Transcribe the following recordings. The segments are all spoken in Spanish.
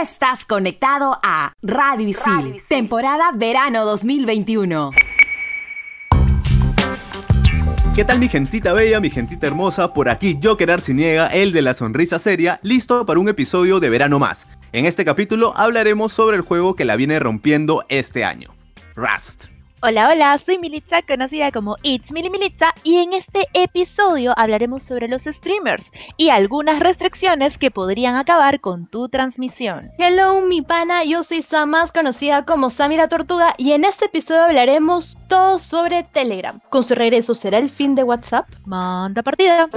estás conectado a Radio Isil, temporada verano 2021. ¿Qué tal mi gentita bella, mi gentita hermosa? Por aquí Joker Arciniega, el de la sonrisa seria, listo para un episodio de verano más. En este capítulo hablaremos sobre el juego que la viene rompiendo este año, Rust. Hola, hola, soy Militza, conocida como It's Mili Militza, y en este episodio hablaremos sobre los streamers y algunas restricciones que podrían acabar con tu transmisión. Hello, mi pana, yo soy Sam, más conocida como Sammy la Tortuga, y en este episodio hablaremos todo sobre Telegram. ¿Con su regreso será el fin de WhatsApp? Manda partida.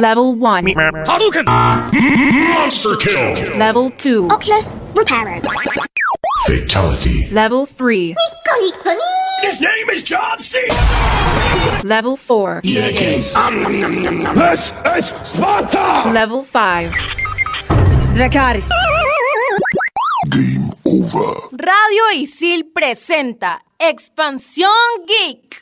Level 1. Hadouken! Monster kill! Level 2. Oculus Repairer. Fatality. Level 3. His name is John C. Level 4. This is Sparta! Level 5. Dracaris. Radio Isil presenta Expansión Geek.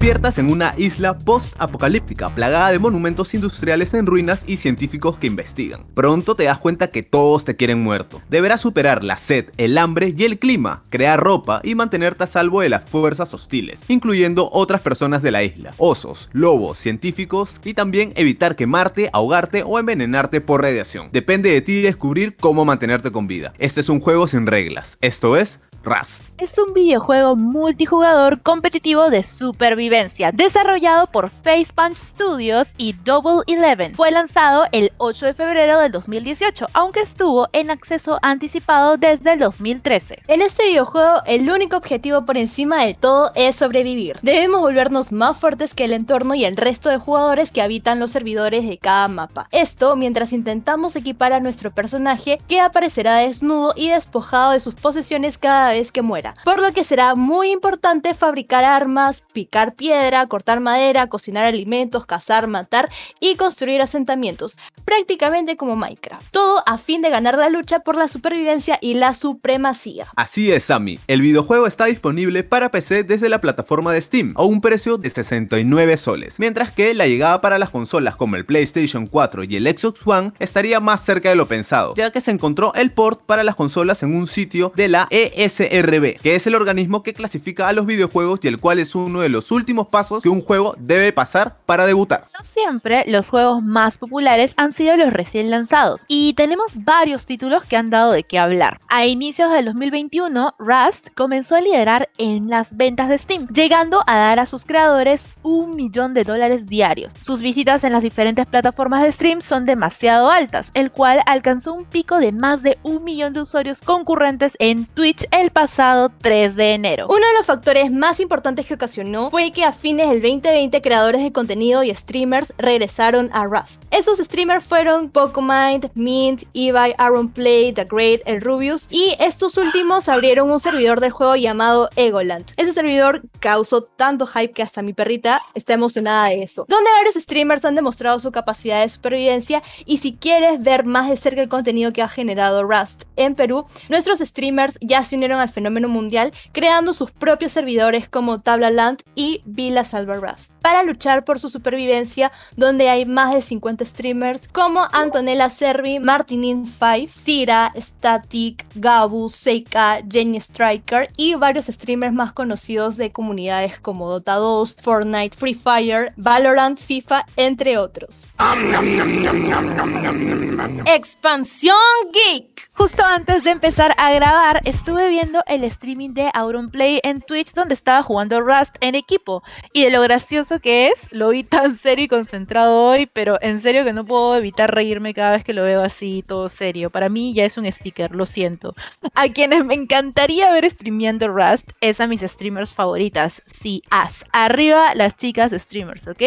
Despiertas en una isla post-apocalíptica plagada de monumentos industriales en ruinas y científicos que investigan. Pronto te das cuenta que todos te quieren muerto. Deberás superar la sed, el hambre y el clima, crear ropa y mantenerte a salvo de las fuerzas hostiles, incluyendo otras personas de la isla, osos, lobos, científicos y también evitar quemarte, ahogarte o envenenarte por radiación. Depende de ti descubrir cómo mantenerte con vida. Este es un juego sin reglas. Esto es Rust. Es un videojuego multijugador competitivo de supervivencia, desarrollado por Face Punch Studios y Double Eleven. Fue lanzado el 8 de febrero del 2018, aunque estuvo en acceso anticipado desde el 2013. En este videojuego, el único objetivo por encima de todo es sobrevivir. Debemos volvernos más fuertes que el entorno y el resto de jugadores que habitan los servidores de cada mapa. Esto mientras intentamos equipar a nuestro personaje que aparecerá desnudo y despojado de sus posesiones cada vez que muera. Por lo que será muy importante fabricar armas, picar piedra, cortar madera, cocinar alimentos, cazar, matar y construir asentamientos. Prácticamente como Minecraft. Todo a fin de ganar la lucha por la supervivencia y la supremacía. Así es, Sammy. El videojuego está disponible para PC desde la plataforma de Steam a un precio de 69 soles, mientras que la llegada para las consolas como el PlayStation 4 y el Xbox One estaría más cerca de lo pensado, ya que se encontró el port para las consolas en un sitio de la ESRB, que es el organismo que clasifica a los videojuegos y el cual es uno de los últimos pasos que un juego debe pasar para debutar. No siempre los juegos más populares han sido los recién lanzados, y tenemos varios títulos que han dado de qué hablar. A inicios del 2021, Rust comenzó a liderar en las ventas de Steam, llegando a dar a sus creadores un millón de dólares diarios. Sus visitas en las diferentes plataformas de stream son demasiado altas, el cual alcanzó un pico de más de un millón de usuarios concurrentes en Twitch el pasado 3 de enero. Uno de los factores más importantes que ocasionó fue que a fines del 2020 creadores de contenido y streamers regresaron a Rust. Esos streamers fueron Pocomind, Mint, Evi, Aaron Play, The Great, el Rubius y estos últimos abrieron un servidor del juego llamado Egoland. Ese servidor causó tanto hype que hasta mi perrita está emocionada de eso. Donde varios streamers han demostrado su capacidad de supervivencia y si quieres ver más de cerca el contenido que ha generado Rust en Perú, nuestros streamers ya se unieron al fenómeno mundial creando sus propios servidores como Tablaland y Villa Salva Rust para luchar por su supervivencia donde hay más de 50 streamers como Antonella Servi, Martinin5, Sira, Static, Gabu, Seika, Jenny Striker y varios streamers más conocidos de comunidades como Dota 2, Fortnite, Free Fire, Valorant, FIFA, entre otros. Expansión Geek. Justo antes de empezar a grabar, estuve viendo el streaming de Auronplay en Twitch donde estaba jugando Rust en equipo. Y de lo gracioso que es, lo vi tan serio y concentrado hoy, pero en serio que no puedo evitar reírme cada vez que lo veo así, todo serio. Para mí ya es un sticker, lo siento. A quienes me encantaría ver streameando Rust es a mis streamers favoritas. Sí, as. Arriba las chicas streamers, ¿ok?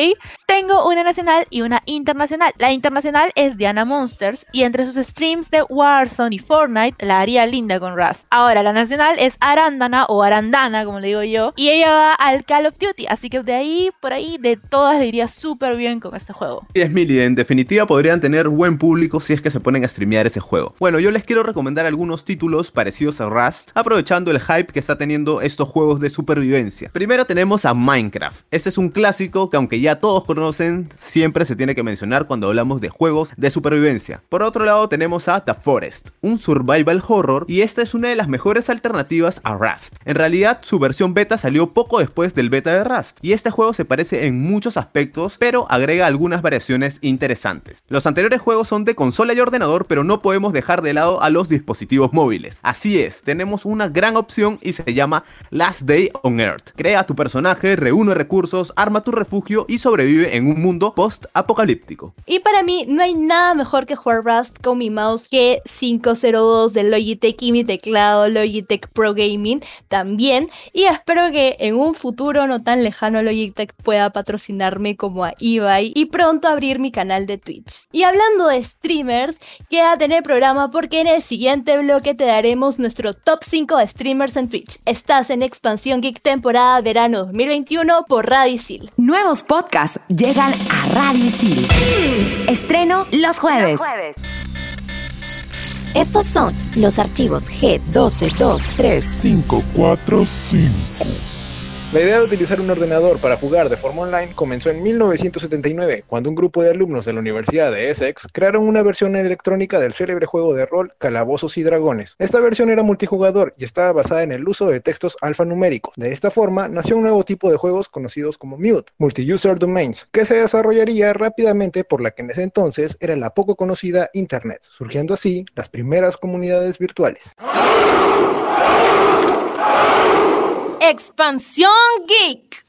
Tengo una nacional y una internacional. La internacional es Diana Monsters y entre sus streams de Warzone Y Fortnite la haría linda con Rust. Ahora, la nacional es Arándana o Arandana, como le digo yo, y ella va al Call of Duty, así que de ahí, por ahí, de todas le iría súper bien con este juego. Y es Mili, en definitiva podrían tener buen público si es que se ponen a streamear ese juego. Bueno, yo les quiero recomendar algunos títulos parecidos a Rust, aprovechando el hype que está teniendo estos juegos de supervivencia. Primero tenemos a Minecraft. Este es un clásico que aunque ya todos conocen, siempre se tiene que mencionar cuando hablamos de juegos de supervivencia. Por otro lado tenemos a The Forest, un survival horror y esta es una de las mejores alternativas a Rust. En realidad su versión beta salió poco después del beta de Rust y este juego se parece en muchos aspectos pero agrega algunas variaciones interesantes. Los anteriores juegos son de consola y ordenador pero no podemos dejar de lado a los dispositivos móviles. Así es, tenemos una gran opción y se llama Last Day on Earth. Crea tu personaje, reúne recursos, arma tu refugio y sobrevive en un mundo post-apocalíptico. Y para mí no hay nada mejor que jugar Rust con mi mouse que 502 de Logitech y mi teclado Logitech Pro Gaming también. Y espero que en un futuro no tan lejano Logitech pueda patrocinarme como a eBay y pronto abrir mi canal de Twitch. Y hablando de streamers, quédate en el programa porque en el siguiente bloque te daremos nuestro top 5 de streamers en Twitch. Estás en Expansión Geek temporada verano 2021 por Radisil. Nuevos podcasts llegan a Radio Isil. Estreno los jueves. Estos son los archivos G12235. 545. La idea de utilizar un ordenador para jugar de forma online comenzó en 1979, cuando un grupo de alumnos de la Universidad de Essex crearon una versión electrónica del célebre juego de rol Calabozos y Dragones. Esta versión era multijugador y estaba basada en el uso de textos alfanuméricos. De esta forma, nació un nuevo tipo de juegos conocidos como Mute, Multi-User Domains, que se desarrollaría rápidamente por la que en ese entonces era la poco conocida Internet, surgiendo así las primeras comunidades virtuales. Expansión Geek.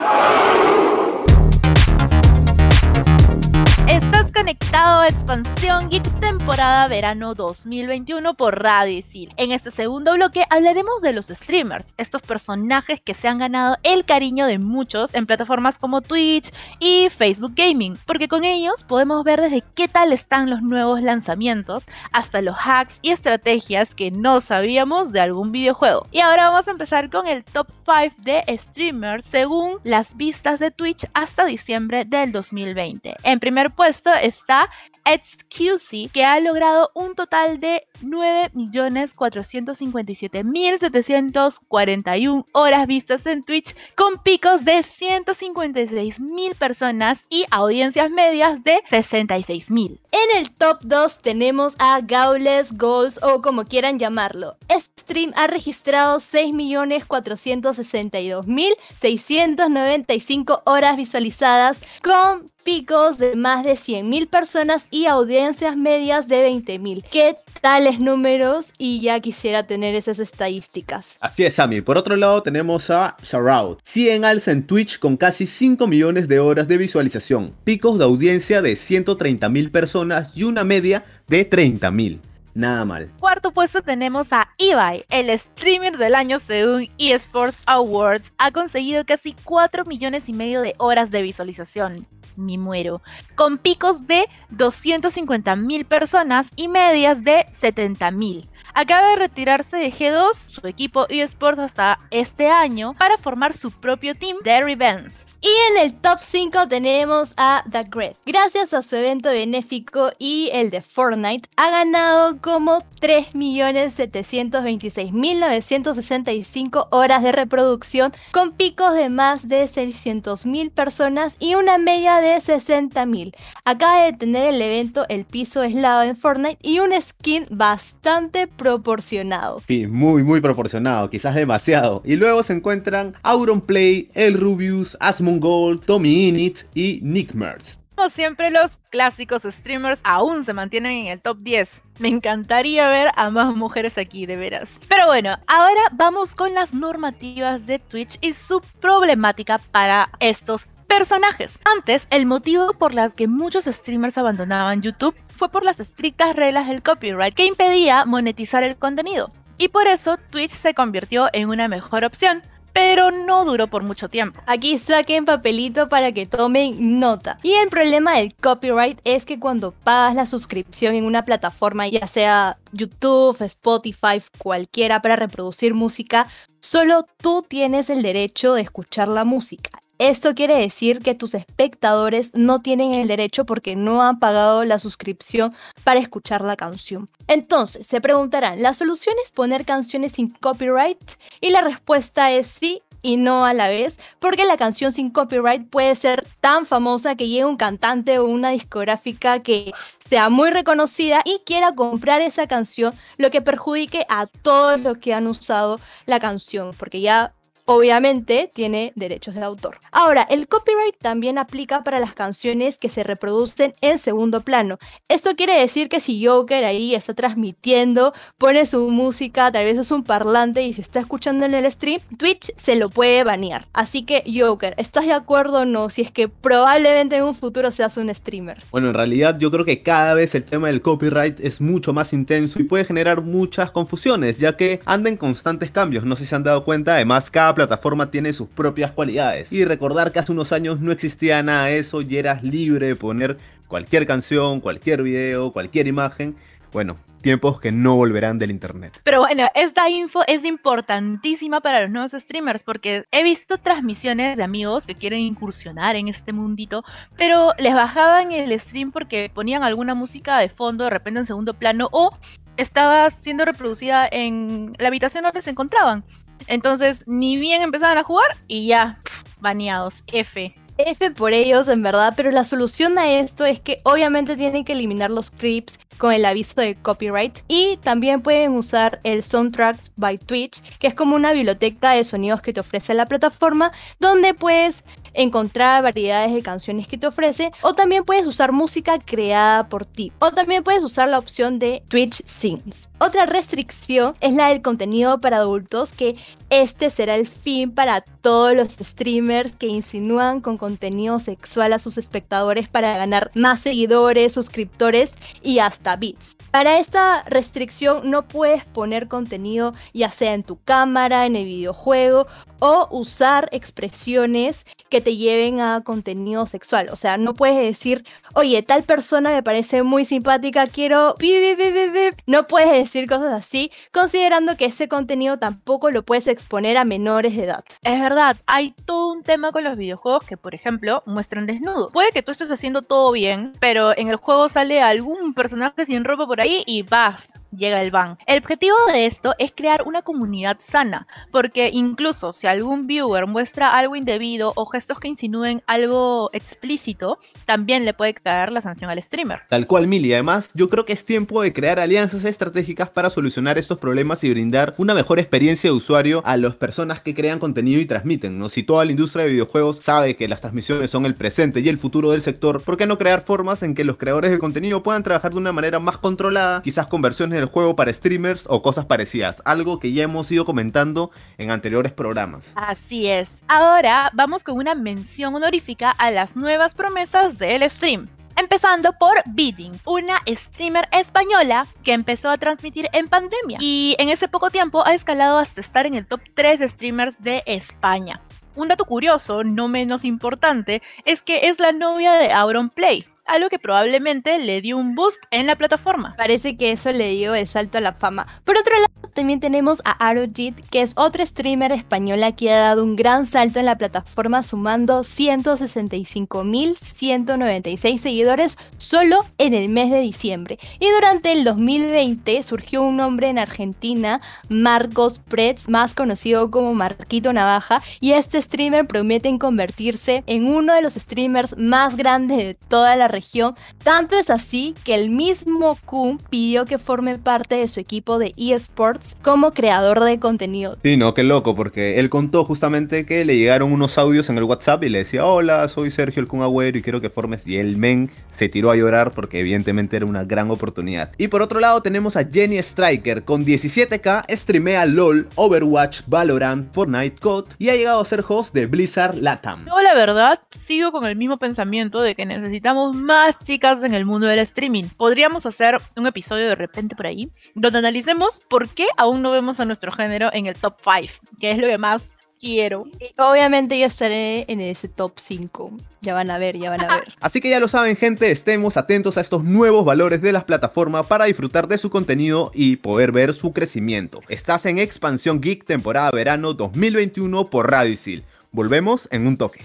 Conectado Expansión Geek temporada verano 2021 por Radio Isil. En este segundo bloque hablaremos de los streamers, estos personajes que se han ganado el cariño de muchos en plataformas como Twitch y Facebook Gaming, porque con ellos podemos ver desde qué tal están los nuevos lanzamientos hasta los hacks y estrategias que no sabíamos de algún videojuego. Y ahora vamos a empezar con el top 5 de streamers según las vistas de Twitch hasta diciembre del 2020. En primer puesto está XQC, que ha logrado un total de 9.457.741 horas vistas en Twitch, con picos de 156.000 personas y audiencias medias de 66.000. En el top 2 tenemos a Gaules Goals o como quieran llamarlo. Stream ha registrado 6.462.695 horas visualizadas con picos de más de 100.000 personas y audiencias medias de 20.000. ¿Qué tales números? Y ya quisiera tener esas estadísticas. Así es, Sammy. Por otro lado tenemos a Shroud. 100 alza en Twitch con casi 5 millones de horas de visualización, picos de audiencia de 130.000 personas y una media de 30.000. Nada mal. Cuarto puesto tenemos a Ibai, el streamer del año según eSports Awards. Ha conseguido casi 4 millones y medio de horas de visualización. Me muero. Con picos de 250 mil personas y medias de 70 mil. Acaba de retirarse de G2, su equipo eSports hasta este año, para formar su propio team de Revenge. Y en el top 5 tenemos a The Great. Gracias a su evento benéfico y el de Fortnite, ha ganado como 3.726.965 horas de reproducción con picos de más de 600.000 personas y una media de 60.000. Acaba de tener el evento El Piso Eslado en Fortnite y un skin bastante proporcionado. Sí, muy, muy proporcionado, quizás demasiado. Y luego se encuentran Auronplay, El Rubius, Asmon Gold, Tommy Init y Nick Merz. Como siempre, los clásicos streamers aún se mantienen en el top 10. Me encantaría ver a más mujeres aquí, de veras. Pero bueno, ahora vamos con las normativas de Twitch y su problemática para estos personajes. Antes, el motivo por el que muchos streamers abandonaban YouTube fue por las estrictas reglas del copyright que impedía monetizar el contenido. Y por eso Twitch se convirtió en una mejor opción. pero no duró por mucho tiempo. Aquí saquen papelito para que tomen nota. Y el problema del copyright es que cuando pagas la suscripción en una plataforma, ya sea YouTube, Spotify, cualquiera para reproducir música, solo tú tienes el derecho de escuchar la música. Esto quiere decir que tus espectadores no tienen el derecho porque no han pagado la suscripción para escuchar la canción. Entonces, se preguntarán, ¿la solución es poner canciones sin copyright? Y la respuesta es sí y no a la vez, porque la canción sin copyright puede ser tan famosa que llegue un cantante o una discográfica que sea muy reconocida y quiera comprar esa canción, lo que perjudique a todos los que han usado la canción, porque ya obviamente tiene derechos de autor. Ahora, el copyright también aplica para las canciones que se reproducen en segundo plano. Esto quiere decir que si Joker ahí está transmitiendo, pone su música, tal vez es un parlante y se está escuchando en el stream, Twitch se lo puede banear. Así que Joker, ¿estás de acuerdo o no? Si es que probablemente en un futuro seas un streamer. Bueno, en realidad yo creo que cada vez el tema del copyright es mucho más intenso y puede generar muchas confusiones, ya que anda en constantes cambios. No sé si se han dado cuenta, además cada plataforma tiene sus propias cualidades. Y recordar que hace unos años no existía nada de eso y eras libre de poner cualquier canción, cualquier video, cualquier imagen. Bueno, tiempos que no volverán del internet. Pero bueno, esta info es importantísima para los nuevos streamers porque he visto transmisiones de amigos que quieren incursionar en este mundito, pero les bajaban el stream porque ponían alguna música de fondo de repente en segundo plano o estaba siendo reproducida en la habitación donde se encontraban. Entonces, ni bien empezaban a jugar y ya, baneados. F. F por ellos, en verdad, pero la solución a esto es que obviamente tienen que eliminar los clips con el aviso de copyright y también pueden usar el Soundtracks by Twitch, que es como una biblioteca de sonidos que te ofrece la plataforma, donde puedes encontrar variedades de canciones que te ofrece o también puedes usar música creada por ti o también puedes usar la opción de Twitch Sings. Otra restricción es la del contenido para adultos que este será el fin para todos los streamers que insinúan con contenido sexual a sus espectadores para ganar más seguidores, suscriptores y hasta bits. Para esta restricción no puedes poner contenido ya sea en tu cámara, en el videojuego o usar expresiones que te lleven a contenido sexual. O sea, no puedes decir, oye, tal persona me parece muy simpática, quiero... pi, pi, pi, pi, pi". No puedes decir cosas así, considerando que ese contenido tampoco lo puedes exponer a menores de edad. Es verdad, hay todo un tema con los videojuegos que, por ejemplo, muestran desnudos. Puede que tú estés haciendo todo bien, pero en el juego sale algún personaje sin ropa por ahí y va, llega el ban. El objetivo de esto es crear una comunidad sana, porque incluso si algún viewer muestra algo indebido o gestos que insinúen algo explícito, también le puede caer la sanción al streamer. Tal cual, Mili. Además, yo creo que es tiempo de crear alianzas estratégicas para solucionar estos problemas y brindar una mejor experiencia de usuario a las personas que crean contenido y transmiten. ¿no? Si toda la industria de videojuegos sabe que las transmisiones son el presente y el futuro del sector, ¿por qué no crear formas en que los creadores de contenido puedan trabajar de una manera más controlada, quizás con versiones del juego para streamers o cosas parecidas? Algo que ya hemos ido comentando en anteriores programas. Así es. Ahora vamos con una mención honorífica a las nuevas promesas del stream. Empezando por Beijing, una streamer española que empezó a transmitir en pandemia y en ese poco tiempo ha escalado hasta estar en el top 3 de streamers de España. Un dato curioso, no menos importante, es que es la novia de Auron Play, algo que probablemente le dio un boost en la plataforma. Parece que eso le dio el salto a la fama. Por otro lado, también tenemos a Arojit, que es otra streamer española que ha dado un gran salto en la plataforma sumando 165.196 seguidores solo en el mes de diciembre. Y durante el 2020 surgió un hombre en Argentina, Marcos Pretz, más conocido como Marquito Navaja, y este streamer promete en convertirse en uno de los streamers más grandes de toda la región. Tanto es así que el mismo Kun pidió que forme parte de su equipo de eSports como creador de contenido. Sí, no, qué loco, porque él contó justamente que le llegaron unos audios en el WhatsApp y le decía, hola, soy Sergio el Kun Agüero y quiero que formes. Y el men se tiró a llorar porque evidentemente era una gran oportunidad. Y por otro lado tenemos a Jenny Striker, con 17k, streamea LOL, Overwatch, Valorant, Fortnite, COD y ha llegado a ser host de Blizzard Latam. Yo la verdad sigo con el mismo pensamiento de que necesitamos más chicas en el mundo del streaming. Podríamos hacer un episodio de repente por ahí donde analicemos por qué aún no vemos a nuestro género en el top 5, que es lo que más quiero. Y obviamente yo estaré en ese top 5. Ya van a ver, ya van a ver. Así que ya lo saben gente, estemos atentos a estos nuevos valores de las plataformas para disfrutar de su contenido y poder ver su crecimiento. Estás en Expansión Geek temporada verano 2021 por Radio Isil. Volvemos en un toque.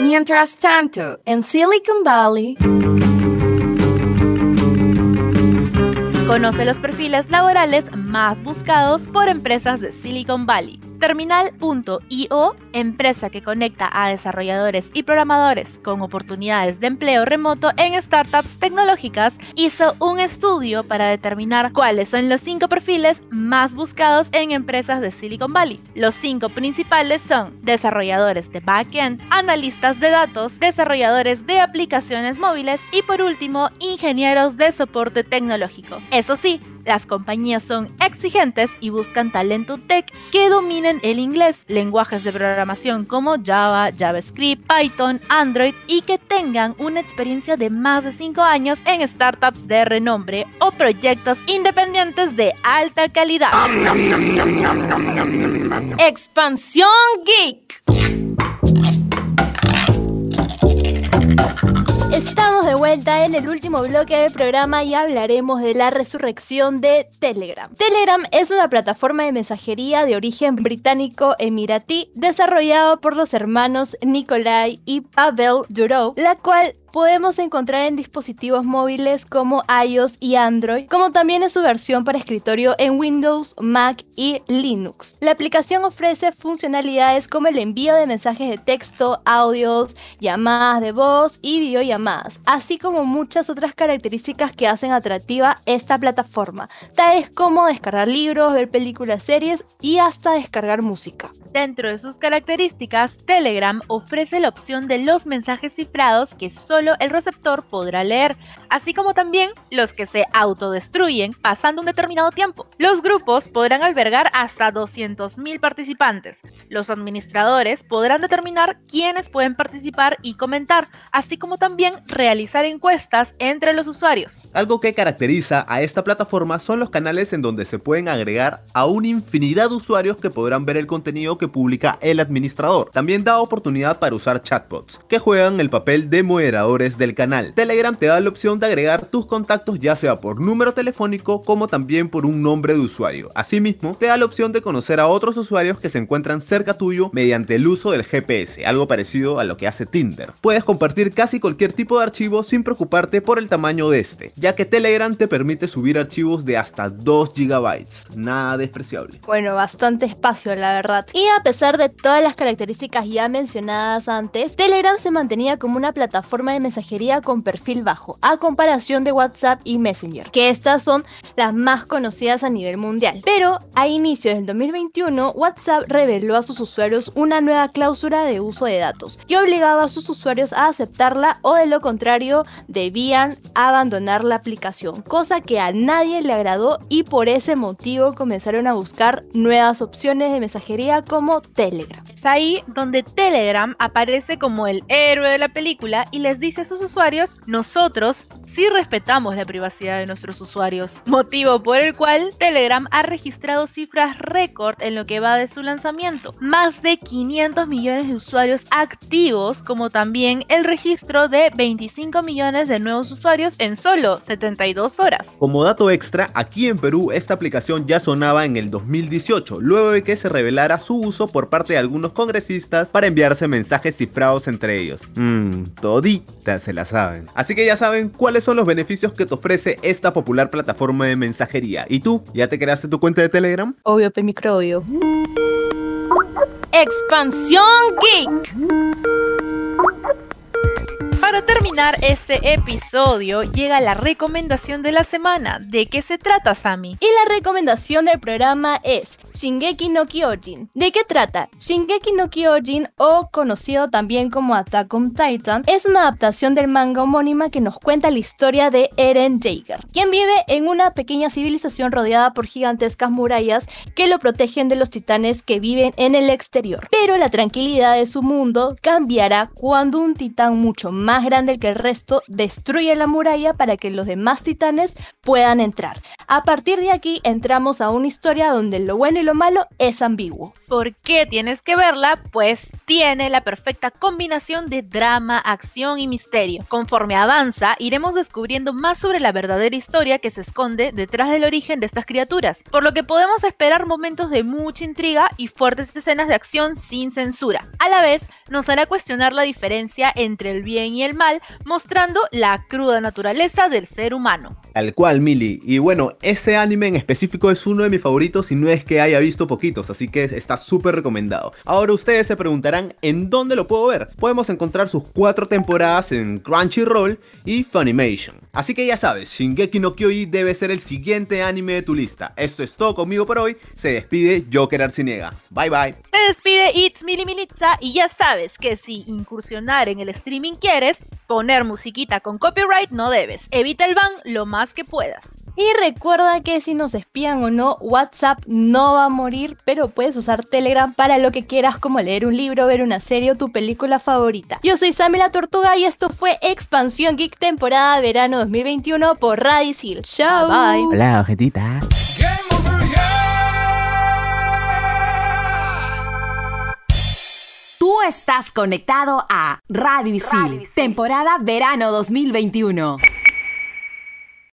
Mientras tanto, en Silicon Valley. Conoce los perfiles laborales más buscados por empresas de Silicon Valley. Terminal.io, empresa que conecta a desarrolladores y programadores con oportunidades de empleo remoto en startups tecnológicas, hizo un estudio para determinar cuáles son los cinco perfiles más buscados en empresas de Silicon Valley. Los cinco principales son desarrolladores de backend, analistas de datos, desarrolladores de aplicaciones móviles y por último, ingenieros de soporte tecnológico. Eso sí, las compañías son exigentes y buscan talento tech que dominen el inglés, lenguajes de programación como Java, JavaScript, Python, Android y que tengan una experiencia de más de 5 años en startups de renombre o proyectos independientes de alta calidad. Expansión Geek. Vuelta en el último bloque del programa y hablaremos de la resurrección de Telegram. Telegram es una plataforma de mensajería de origen británico emiratí desarrollada por los hermanos Nikolai y Pavel Durov, la cual podemos encontrar en dispositivos móviles como iOS y Android, como también en su versión para escritorio en Windows, Mac y Linux. La aplicación ofrece funcionalidades como el envío de mensajes de texto, audios, llamadas de voz y videollamadas, así como muchas otras características que hacen atractiva esta plataforma, tales como descargar libros, ver películas, series y hasta descargar música. Dentro de sus características, Telegram ofrece la opción de los mensajes cifrados que solo el receptor podrá leer, así como también los que se autodestruyen pasando un determinado tiempo. Los grupos podrán albergar hasta 200.000 participantes. Los administradores podrán determinar quiénes pueden participar y comentar, así como también realizar encuestas entre los usuarios. Algo que caracteriza a esta plataforma son los canales en donde se pueden agregar a una infinidad de usuarios que podrán ver el contenido que publica el administrador. También da oportunidad para usar chatbots, que juegan el papel de del canal. Telegram te da la opción de agregar tus contactos ya sea por número telefónico como también por un nombre de usuario. Asimismo, te da la opción de conocer a otros usuarios que se encuentran cerca tuyo mediante el uso del GPS, algo parecido a lo que hace Tinder. Puedes compartir casi cualquier tipo de archivo sin preocuparte por el tamaño de este, ya que Telegram te permite subir archivos de hasta 2 GB, nada despreciable. Bueno, bastante espacio la verdad. Y a pesar de todas las características ya mencionadas antes, Telegram se mantenía como una plataforma de mensajería con perfil bajo, a comparación de WhatsApp y Messenger, que estas son las más conocidas a nivel mundial. Pero a inicios del 2021, WhatsApp reveló a sus usuarios una nueva cláusula de uso de datos que obligaba a sus usuarios a aceptarla o de lo contrario debían abandonar la aplicación, cosa que a nadie le agradó y por ese motivo comenzaron a buscar nuevas opciones de mensajería como Telegram. Es ahí donde Telegram aparece como el héroe de la película y les dice a sus usuarios, nosotros sí respetamos la privacidad de nuestros usuarios, motivo por el cual Telegram ha registrado cifras récord en lo que va de su lanzamiento, más de 500 millones de usuarios activos, como también el registro de 25 millones de nuevos usuarios en solo 72 horas. Como dato extra, aquí en Perú esta aplicación ya sonaba en el 2018, luego de que se revelara su uso por parte de algunos congresistas para enviarse mensajes cifrados entre ellos. Mmm, toditas se la saben. Así que ya saben cuáles son los beneficios que te ofrece esta popular plataforma de mensajería. ¿Y tú? ¿Ya te creaste tu cuenta de Telegram? Obvio, pe microbio. Expansión Geek. Para terminar este episodio, llega la recomendación de la semana. ¿De qué se trata, Sammy? Y la recomendación del programa es Shingeki no Kyojin. ¿De qué trata? Shingeki no Kyojin, o conocido también como Attack on Titan, es una adaptación del manga homónima que nos cuenta la historia de Eren Jaeger, quien vive en una pequeña civilización rodeada por gigantescas murallas que lo protegen de los titanes que viven en el exterior. Pero la tranquilidad de su mundo cambiará cuando un titán mucho más grande que el resto destruye la muralla para que los demás titanes puedan entrar. A partir de aquí entramos a una historia donde lo bueno y lo malo es ambiguo. ¿Por qué tienes que verla? Pues tiene la perfecta combinación de drama, acción y misterio. Conforme avanza, iremos descubriendo más sobre la verdadera historia que se esconde detrás del origen de estas criaturas, por lo que podemos esperar momentos de mucha intriga y fuertes escenas de acción sin censura. A la vez, nos hará cuestionar la diferencia entre el bien y el mal, mostrando la cruda naturaleza del ser humano. Tal cual, Mili. Y bueno, ese anime en específico es uno de mis favoritos y no es que haya visto poquitos, así que está súper recomendado. Ahora ustedes se preguntarán, ¿en dónde lo puedo ver? Podemos encontrar sus cuatro temporadas en Crunchyroll y Funimation. Así que ya sabes, Shingeki no Kyoji debe ser el siguiente anime de tu lista. Esto es todo conmigo por hoy. Se despide Joker Arciniega. Bye bye. Se despide It's Mili Minitza y ya sabes que si incursionar en el streaming quieres, poner musiquita con copyright no debes. Evita el ban lo más que puedas. Y recuerda que si nos espían o no, WhatsApp no va a morir, pero puedes usar Telegram para lo que quieras, como leer un libro, ver una serie o tu película favorita. Yo soy Sammy la Tortuga y esto fue Expansión Geek temporada verano 2021 por Radisil. Chao. Bye. Hola, ojetita. Tú estás conectado a Radio Isil, temporada verano 2021.